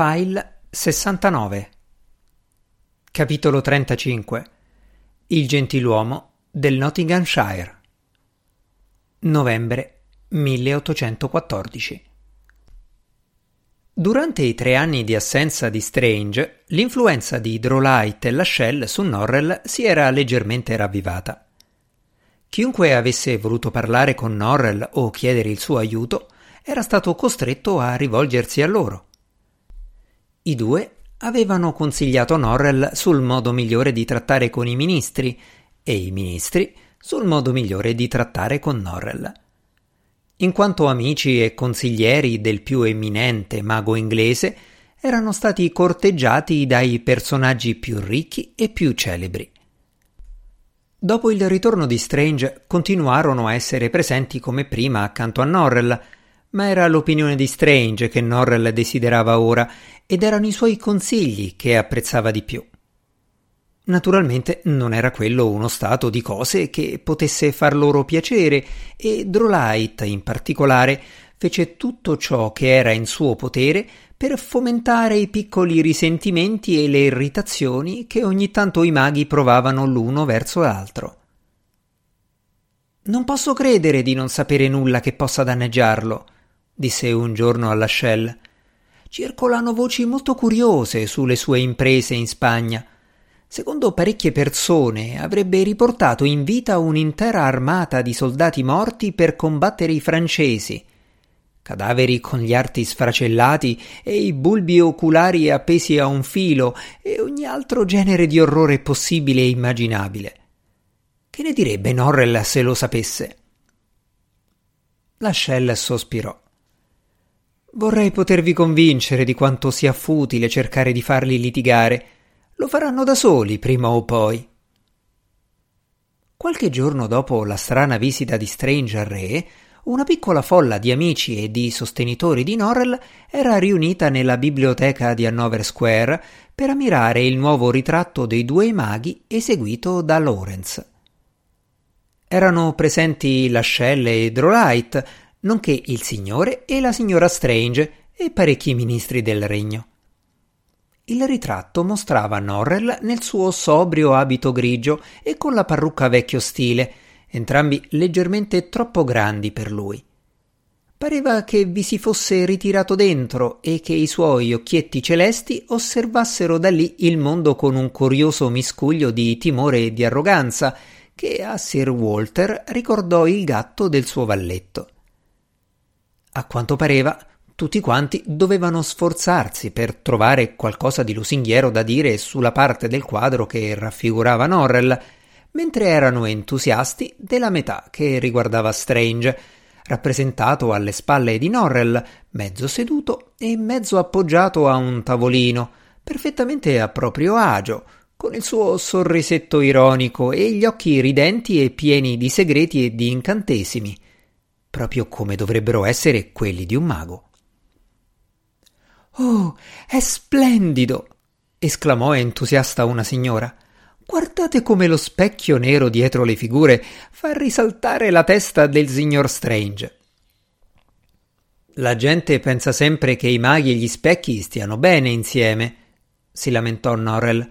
File 69 Capitolo 35 Il gentiluomo del Nottinghamshire Novembre 1814 Durante i tre anni di assenza di Strange, l'influenza di Drolight e Lachelle su Norrell si era leggermente ravvivata. Chiunque avesse voluto parlare con Norrell o chiedere il suo aiuto era stato costretto a rivolgersi a loro. I due avevano consigliato Norrell sul modo migliore di trattare con i ministri e i ministri sul modo migliore di trattare con Norrell. In quanto amici e consiglieri del più eminente mago inglese, erano stati corteggiati dai personaggi più ricchi e più celebri. Dopo il ritorno di Strange continuarono a essere presenti come prima accanto a Norrell, ma era l'opinione di Strange che Norrell desiderava ora ed erano i suoi consigli che apprezzava di più. Naturalmente non era quello uno stato di cose che potesse far loro piacere e Drolight in particolare fece tutto ciò che era in suo potere per fomentare i piccoli risentimenti e le irritazioni che ogni tanto i maghi provavano l'uno verso l'altro. Non posso credere di non sapere nulla che possa danneggiarlo, disse un giorno alla Shell. Circolano voci molto curiose sulle sue imprese in Spagna. Secondo parecchie persone avrebbe riportato in vita un'intera armata di soldati morti per combattere i francesi. Cadaveri con gli arti sfracellati e i bulbi oculari appesi a un filo e ogni altro genere di orrore possibile e immaginabile. Che ne direbbe Norrell se lo sapesse? La Shell sospirò. Vorrei potervi convincere di quanto sia futile cercare di farli litigare. Lo faranno da soli, prima o poi. Qualche giorno dopo la strana visita di Strange al re, una piccola folla di amici e di sostenitori di Norrell era riunita nella biblioteca di Hanover Square per ammirare il nuovo ritratto dei due maghi eseguito da Lawrence. Erano presenti Lascelle e Drolight, nonché il signore e la signora Strange e parecchi ministri del regno. Il ritratto mostrava Norrell nel suo sobrio abito grigio e con la parrucca vecchio stile, entrambi leggermente troppo grandi per lui. Pareva che vi si fosse ritirato dentro e che i suoi occhietti celesti osservassero da lì il mondo con un curioso miscuglio di timore e di arroganza che a Sir Walter ricordò il gatto del suo valletto. A quanto pareva, tutti quanti dovevano sforzarsi per trovare qualcosa di lusinghiero da dire sulla parte del quadro che raffigurava Norrell, mentre erano entusiasti della metà che riguardava Strange, rappresentato alle spalle di Norrell, mezzo seduto e mezzo appoggiato a un tavolino, perfettamente a proprio agio, con il suo sorrisetto ironico e gli occhi ridenti e pieni di segreti e di incantesimi proprio come dovrebbero essere quelli di un mago. Oh, è splendido! esclamò entusiasta una signora. Guardate come lo specchio nero dietro le figure fa risaltare la testa del signor Strange. La gente pensa sempre che i maghi e gli specchi stiano bene insieme, si lamentò Norrell,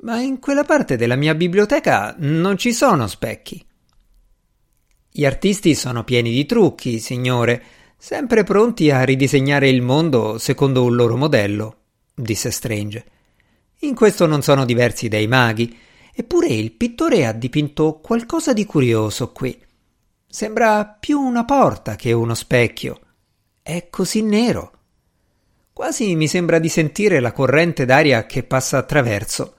ma in quella parte della mia biblioteca non ci sono specchi. Gli artisti sono pieni di trucchi, signore, sempre pronti a ridisegnare il mondo secondo un loro modello, disse Strange. In questo non sono diversi dai maghi, eppure il pittore ha dipinto qualcosa di curioso qui. Sembra più una porta che uno specchio. È così nero. Quasi mi sembra di sentire la corrente d'aria che passa attraverso.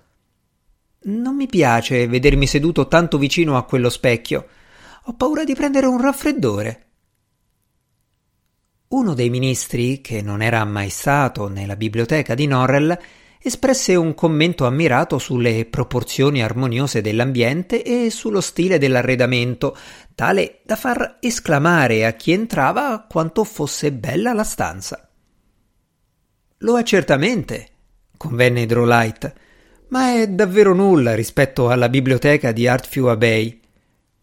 Non mi piace vedermi seduto tanto vicino a quello specchio. Ho paura di prendere un raffreddore. Uno dei ministri, che non era mai stato nella biblioteca di Norrell, espresse un commento ammirato sulle proporzioni armoniose dell'ambiente e sullo stile dell'arredamento, tale da far esclamare a chi entrava quanto fosse bella la stanza. Lo è certamente, convenne Drolight, ma è davvero nulla rispetto alla biblioteca di Artfew Abbey.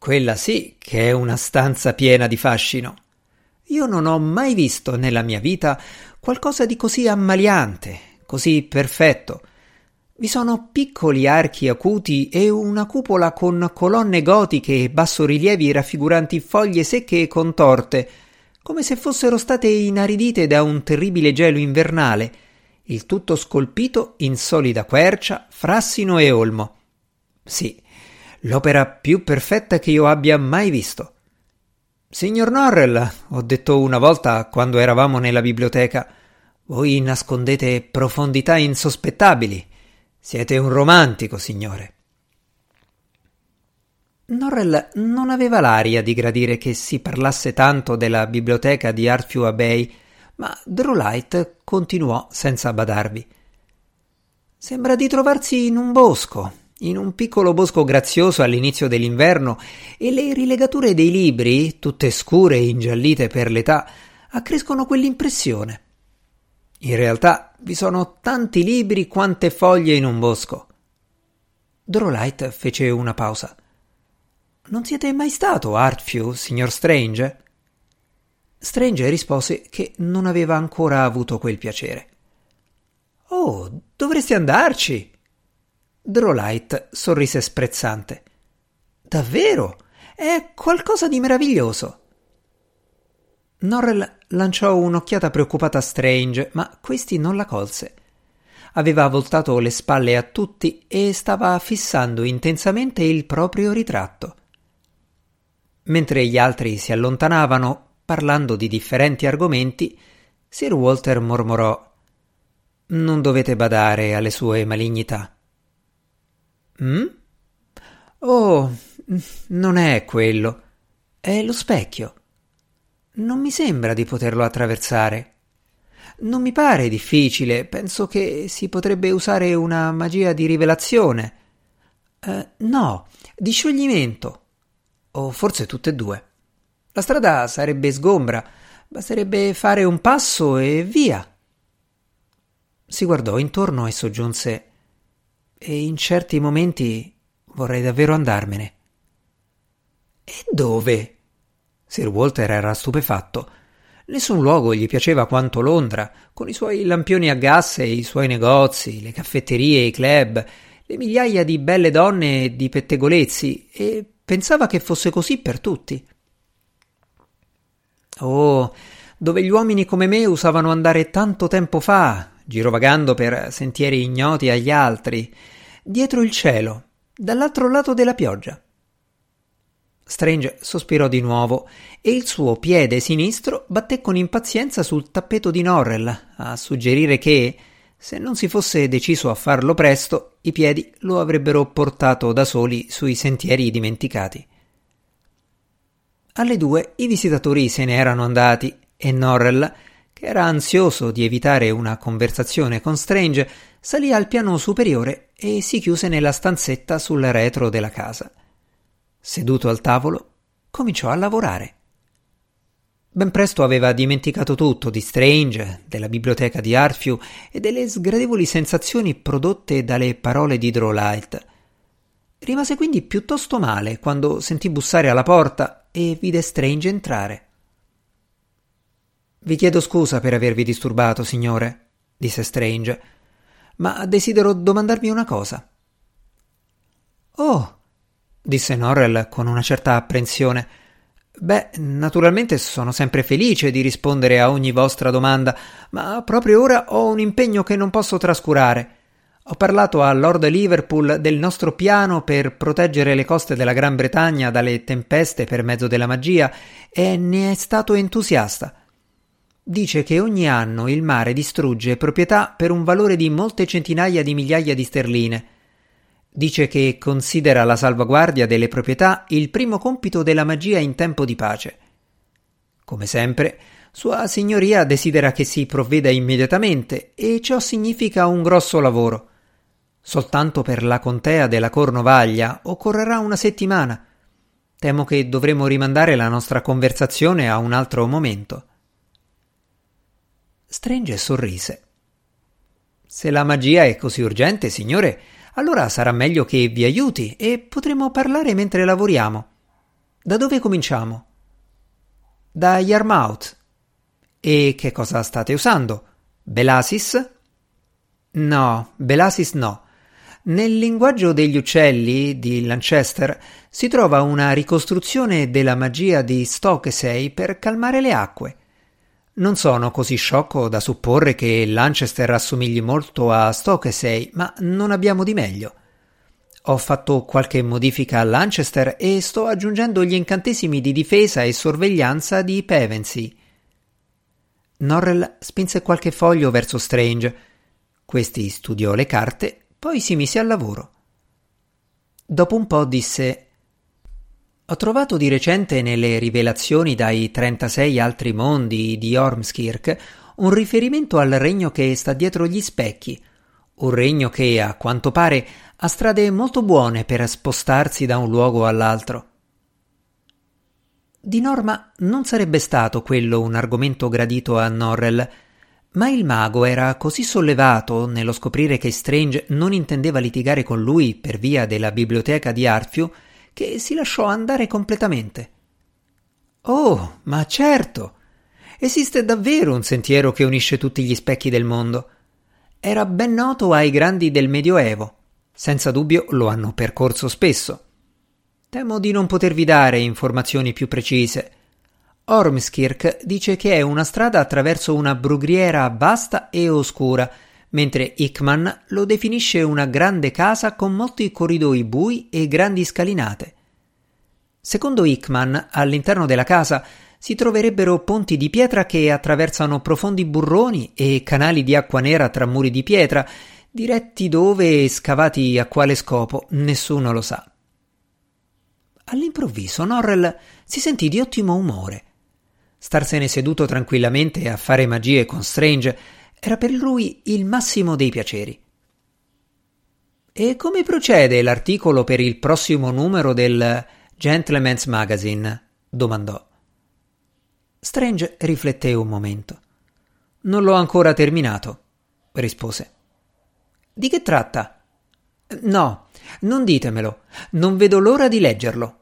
Quella sì che è una stanza piena di fascino. Io non ho mai visto nella mia vita qualcosa di così ammaliante, così perfetto. Vi sono piccoli archi acuti e una cupola con colonne gotiche e bassorilievi raffiguranti foglie secche e contorte, come se fossero state inaridite da un terribile gelo invernale, il tutto scolpito in solida quercia, frassino e olmo. Sì, l'opera più perfetta che io abbia mai visto. Signor Norrell, ho detto una volta quando eravamo nella biblioteca, voi nascondete profondità insospettabili. Siete un romantico, signore. Norrell non aveva l'aria di gradire che si parlasse tanto della biblioteca di Arthur Abbey, ma Drolight continuò senza badarvi. Sembra di trovarsi in un bosco, in un piccolo bosco grazioso all'inizio dell'inverno e le rilegature dei libri, tutte scure e ingiallite per l'età, accrescono quell'impressione. In realtà vi sono tanti libri quante foglie in un bosco. Drolight fece una pausa. Non siete mai stato a Artfew, signor Strange? Strange rispose che non aveva ancora avuto quel piacere. Oh, dovresti andarci, Drolight sorrise sprezzante. Davvero? È qualcosa di meraviglioso. Norrell lanciò un'occhiata preoccupata a Strange, ma questi non la colse. Aveva voltato le spalle a tutti e stava fissando intensamente il proprio ritratto. Mentre gli altri si allontanavano, parlando di differenti argomenti, Sir Walter mormorò Non dovete badare alle sue malignità. Mm? Oh, non è quello. È lo specchio. Non mi sembra di poterlo attraversare. Non mi pare difficile, penso che si potrebbe usare una magia di rivelazione. Uh, no, di scioglimento. O forse tutte e due. La strada sarebbe sgombra, basterebbe fare un passo e via. Si guardò intorno e soggiunse e in certi momenti vorrei davvero andarmene. E dove? Sir Walter era stupefatto. Nessun luogo gli piaceva quanto Londra, con i suoi lampioni a gas e i suoi negozi, le caffetterie e i club, le migliaia di belle donne e di pettegolezzi, e pensava che fosse così per tutti. Oh, dove gli uomini come me usavano andare tanto tempo fa, girovagando per sentieri ignoti agli altri, dietro il cielo, dall'altro lato della pioggia. Strange sospirò di nuovo e il suo piede sinistro batté con impazienza sul tappeto di Norrell, a suggerire che, se non si fosse deciso a farlo presto, i piedi lo avrebbero portato da soli sui sentieri dimenticati. Alle due i visitatori se ne erano andati e Norrell che era ansioso di evitare una conversazione con Strange, salì al piano superiore e si chiuse nella stanzetta sul retro della casa. Seduto al tavolo, cominciò a lavorare. Ben presto aveva dimenticato tutto di Strange, della biblioteca di Arfew e delle sgradevoli sensazioni prodotte dalle parole di Drolight. Rimase quindi piuttosto male quando sentì bussare alla porta e vide Strange entrare. Vi chiedo scusa per avervi disturbato, signore, disse Strange, ma desidero domandarvi una cosa. Oh, disse Norrell con una certa apprensione. Beh, naturalmente sono sempre felice di rispondere a ogni vostra domanda, ma proprio ora ho un impegno che non posso trascurare. Ho parlato a Lord Liverpool del nostro piano per proteggere le coste della Gran Bretagna dalle tempeste per mezzo della magia e ne è stato entusiasta dice che ogni anno il mare distrugge proprietà per un valore di molte centinaia di migliaia di sterline. Dice che considera la salvaguardia delle proprietà il primo compito della magia in tempo di pace. Come sempre, Sua Signoria desidera che si provveda immediatamente e ciò significa un grosso lavoro. Soltanto per la contea della Cornovaglia occorrerà una settimana. Temo che dovremo rimandare la nostra conversazione a un altro momento. Strange sorrise. Se la magia è così urgente, signore, allora sarà meglio che vi aiuti e potremo parlare mentre lavoriamo. Da dove cominciamo? Da Yarmouth. E che cosa state usando? Belasis? No, Belasis no. Nel linguaggio degli uccelli di Lanchester si trova una ricostruzione della magia di Stokesay per calmare le acque. Non sono così sciocco da supporre che Lanchester assomigli molto a Stokesay, ma non abbiamo di meglio. Ho fatto qualche modifica a Lanchester e sto aggiungendo gli incantesimi di difesa e sorveglianza di Pevensey. Norrell spinse qualche foglio verso Strange. Questi studiò le carte poi si mise al lavoro. Dopo un po' disse Ho trovato di recente nelle rivelazioni dai 36 altri mondi di Ormskirk un riferimento al regno che sta dietro gli specchi, un regno che, a quanto pare, ha strade molto buone per spostarsi da un luogo all'altro. Di norma non sarebbe stato quello un argomento gradito a Norrell, ma il mago era così sollevato nello scoprire che Strange non intendeva litigare con lui per via della biblioteca di Arfiu che si lasciò andare completamente. Oh, ma certo! Esiste davvero un sentiero che unisce tutti gli specchi del mondo. Era ben noto ai grandi del Medioevo. Senza dubbio lo hanno percorso spesso. Temo di non potervi dare informazioni più precise, Ormskirk dice che è una strada attraverso una brughiera vasta e oscura, mentre Hickman lo definisce una grande casa con molti corridoi bui e grandi scalinate. Secondo Hickman, all'interno della casa si troverebbero ponti di pietra che attraversano profondi burroni e canali di acqua nera tra muri di pietra, diretti dove e scavati a quale scopo, nessuno lo sa. All'improvviso Norrell si sentì di ottimo umore. Starsene seduto tranquillamente a fare magie con Strange era per lui il massimo dei piaceri. E come procede l'articolo per il prossimo numero del Gentleman's Magazine? domandò. Strange rifletté un momento. Non l'ho ancora terminato, rispose. Di che tratta? No, non ditemelo, non vedo l'ora di leggerlo.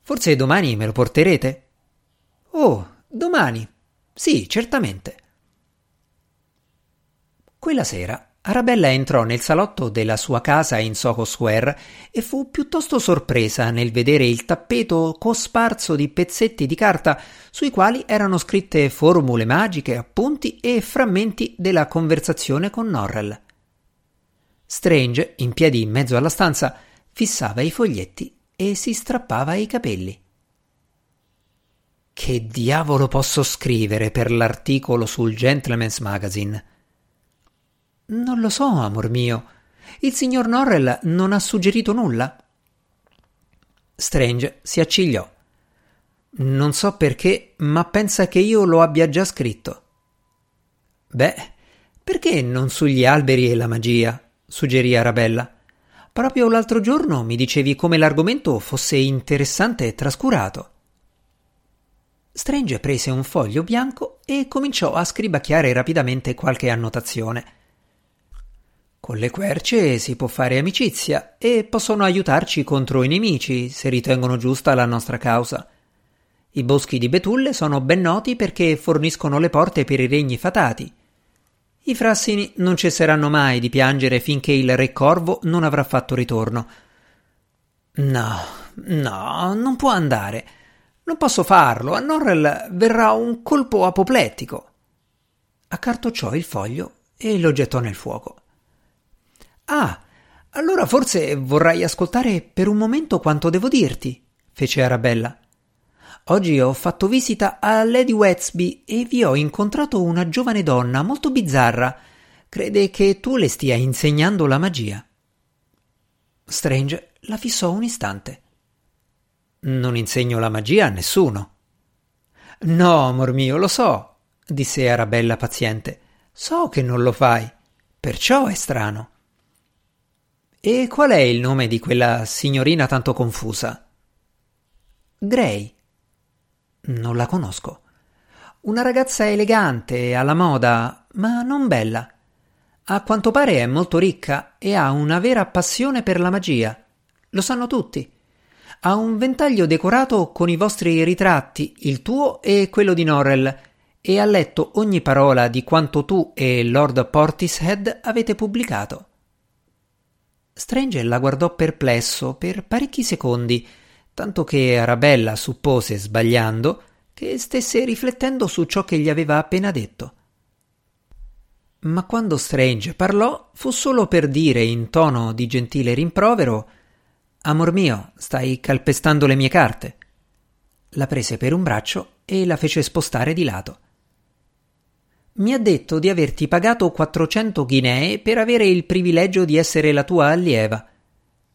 Forse domani me lo porterete? Oh, Domani. Sì, certamente. Quella sera Arabella entrò nel salotto della sua casa in Soho Square e fu piuttosto sorpresa nel vedere il tappeto cosparso di pezzetti di carta sui quali erano scritte formule magiche, appunti e frammenti della conversazione con Norrell. Strange, in piedi in mezzo alla stanza, fissava i foglietti e si strappava i capelli. Che diavolo posso scrivere per l'articolo sul Gentleman's Magazine? Non lo so, amor mio. Il signor Norrell non ha suggerito nulla. Strange si accigliò. Non so perché, ma pensa che io lo abbia già scritto. Beh, perché non sugli alberi e la magia? suggerì Arabella. Proprio l'altro giorno mi dicevi come l'argomento fosse interessante e trascurato. Strange prese un foglio bianco e cominciò a scribacchiare rapidamente qualche annotazione. Con le querce si può fare amicizia e possono aiutarci contro i nemici se ritengono giusta la nostra causa. I boschi di betulle sono ben noti perché forniscono le porte per i regni fatati. I frassini non cesseranno mai di piangere finché il re corvo non avrà fatto ritorno. No, no, non può andare. Non posso farlo, a Norrell verrà un colpo apoplettico. Accartocciò il foglio e lo gettò nel fuoco. Ah, allora forse vorrai ascoltare per un momento quanto devo dirti, fece Arabella. Oggi ho fatto visita a Lady Wetsby e vi ho incontrato una giovane donna molto bizzarra. Crede che tu le stia insegnando la magia. Strange la fissò un istante. Non insegno la magia a nessuno. No, amor mio, lo so, disse Arabella paziente. So che non lo fai. Perciò è strano. E qual è il nome di quella signorina tanto confusa? Gray. Non la conosco. Una ragazza elegante, alla moda, ma non bella. A quanto pare è molto ricca e ha una vera passione per la magia. Lo sanno tutti. Ha un ventaglio decorato con i vostri ritratti, il tuo e quello di Norrell, e ha letto ogni parola di quanto tu e Lord Portishead avete pubblicato. Strange la guardò perplesso per parecchi secondi, tanto che Arabella suppose, sbagliando, che stesse riflettendo su ciò che gli aveva appena detto. Ma quando Strange parlò fu solo per dire in tono di gentile rimprovero Amor mio, stai calpestando le mie carte. La prese per un braccio e la fece spostare di lato. Mi ha detto di averti pagato 400 ghinee per avere il privilegio di essere la tua allieva.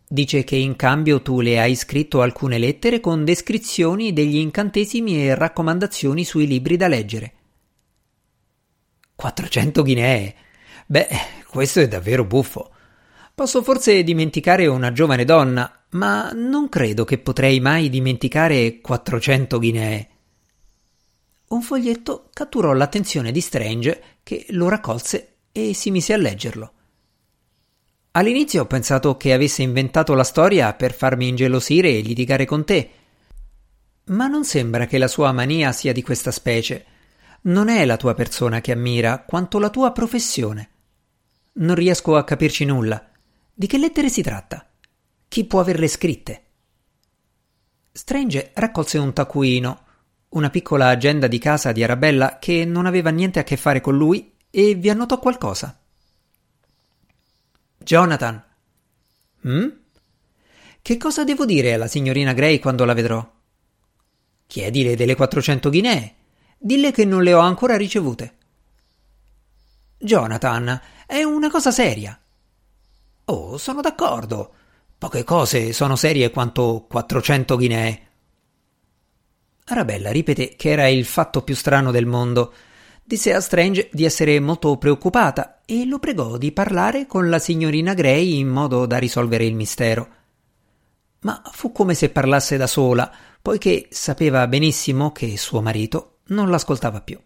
Dice che in cambio tu le hai scritto alcune lettere con descrizioni degli incantesimi e raccomandazioni sui libri da leggere. 400 ghinee? Beh, questo è davvero buffo. Posso forse dimenticare una giovane donna, ma non credo che potrei mai dimenticare 400 ghinee un foglietto catturò l'attenzione di Strange che lo raccolse e si mise a leggerlo. All'inizio ho pensato che avesse inventato la storia per farmi ingelosire e litigare con te. Ma non sembra che la sua mania sia di questa specie. Non è la tua persona che ammira, quanto la tua professione. Non riesco a capirci nulla. Di che lettere si tratta? Chi può averle scritte? Strange raccolse un taccuino una piccola agenda di casa di Arabella che non aveva niente a che fare con lui e vi annotò qualcosa. Jonathan. Hm? Che cosa devo dire alla signorina Gray quando la vedrò? Chiedile delle 400 ghinee. Dille che non le ho ancora ricevute. Jonathan, è una cosa seria. Oh, sono d'accordo. Poche cose sono serie quanto 400 ghinee. Arabella ripeté che era il fatto più strano del mondo. Disse a Strange di essere molto preoccupata e lo pregò di parlare con la signorina Gray in modo da risolvere il mistero. Ma fu come se parlasse da sola, poiché sapeva benissimo che suo marito non l'ascoltava più.